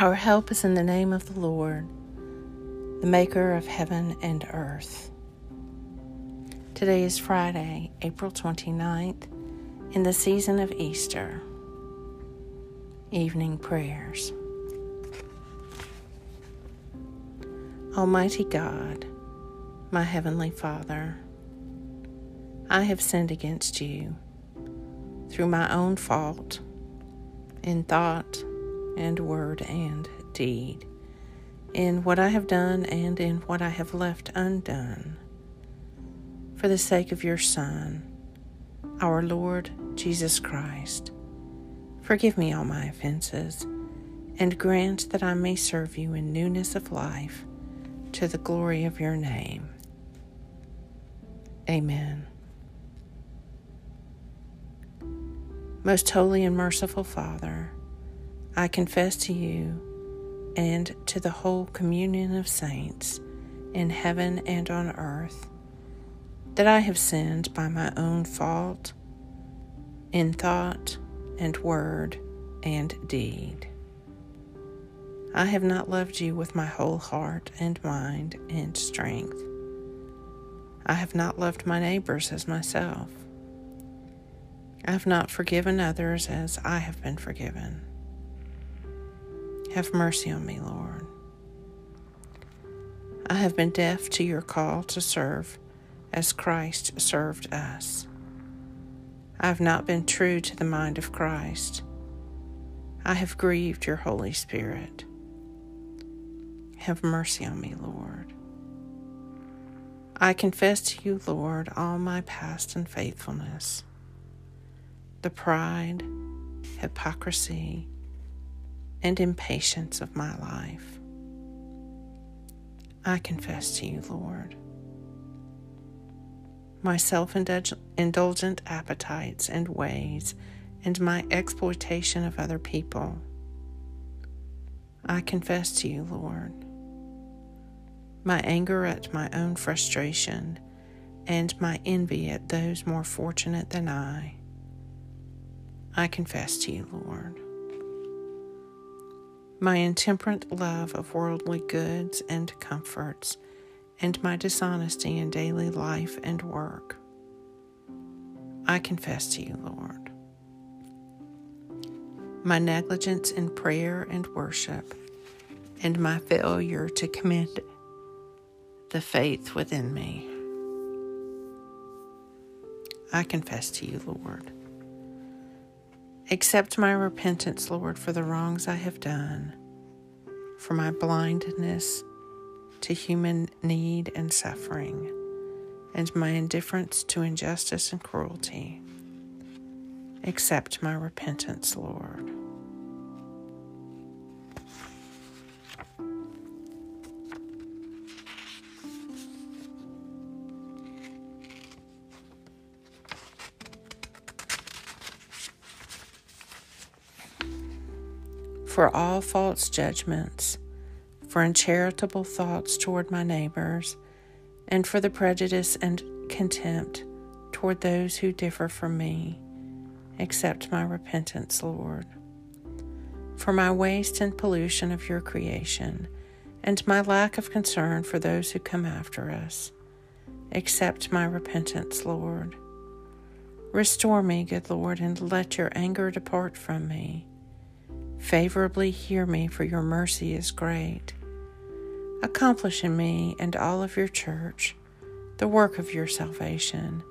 Our help is in the name of the Lord, the maker of heaven and earth. Today is Friday, April 29th, in the season of Easter. Evening prayers. Almighty God, my Heavenly Father, I have sinned against you through my own fault in thought and word and deed, in what I have done and in what I have left undone. For the sake of your Son, our Lord Jesus Christ, forgive me all my offenses and grant that I may serve you in newness of life to the glory of your name. Amen. Most holy and merciful Father, I confess to you and to the whole communion of saints in heaven and on earth that I have sinned by my own fault in thought and word and deed. I have not loved you with my whole heart and mind and strength. I have not loved my neighbors as myself. I have not forgiven others as I have been forgiven. Have mercy on me, Lord. I have been deaf to your call to serve as Christ served us. I have not been true to the mind of Christ. I have grieved your Holy Spirit. Have mercy on me, Lord. I confess to you, Lord, all my past unfaithfulness, the pride, hypocrisy, and impatience of my life. I confess to you, Lord, my self indulgent appetites and ways, and my exploitation of other people. I confess to you, Lord my anger at my own frustration, and my envy at those more fortunate than I. I confess to you, Lord. My intemperate love of worldly goods and comforts, and my dishonesty in daily life and work. I confess to you, Lord. My negligence in prayer and worship, and my failure to commend the faith within me. I confess to you, Lord. Accept my repentance, Lord, for the wrongs I have done, for my blindness to human need and suffering, and my indifference to injustice and cruelty. Accept my repentance, Lord. For all false judgments, for uncharitable thoughts toward my neighbors, and for the prejudice and contempt toward those who differ from me. Accept my repentance, Lord. For my waste and pollution of your creation, and my lack of concern for those who come after us. Accept my repentance, Lord. Restore me, good Lord, and let your anger depart from me. Favorably hear me, for your mercy is great. Accomplish in me and all of your church the work of your salvation,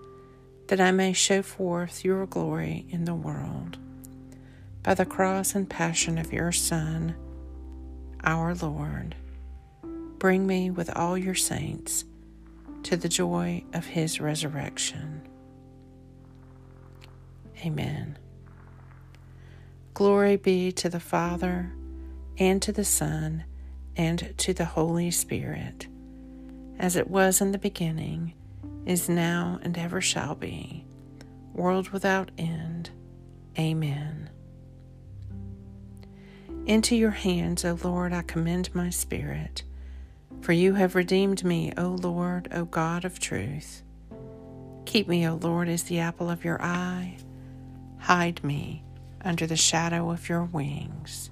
that I may show forth your glory in the world. By the cross and passion of your Son, our Lord, bring me with all your saints to the joy of his resurrection. Amen. Glory be to the Father, and to the Son, and to the Holy Spirit, as it was in the beginning, is now, and ever shall be, world without end. Amen. Into your hands, O Lord, I commend my spirit, for you have redeemed me, O Lord, O God of truth. Keep me, O Lord, as the apple of your eye. Hide me under the shadow of your wings.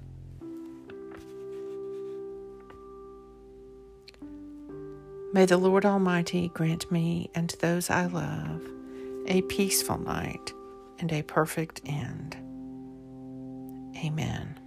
May the Lord Almighty grant me and those I love a peaceful night and a perfect end. Amen.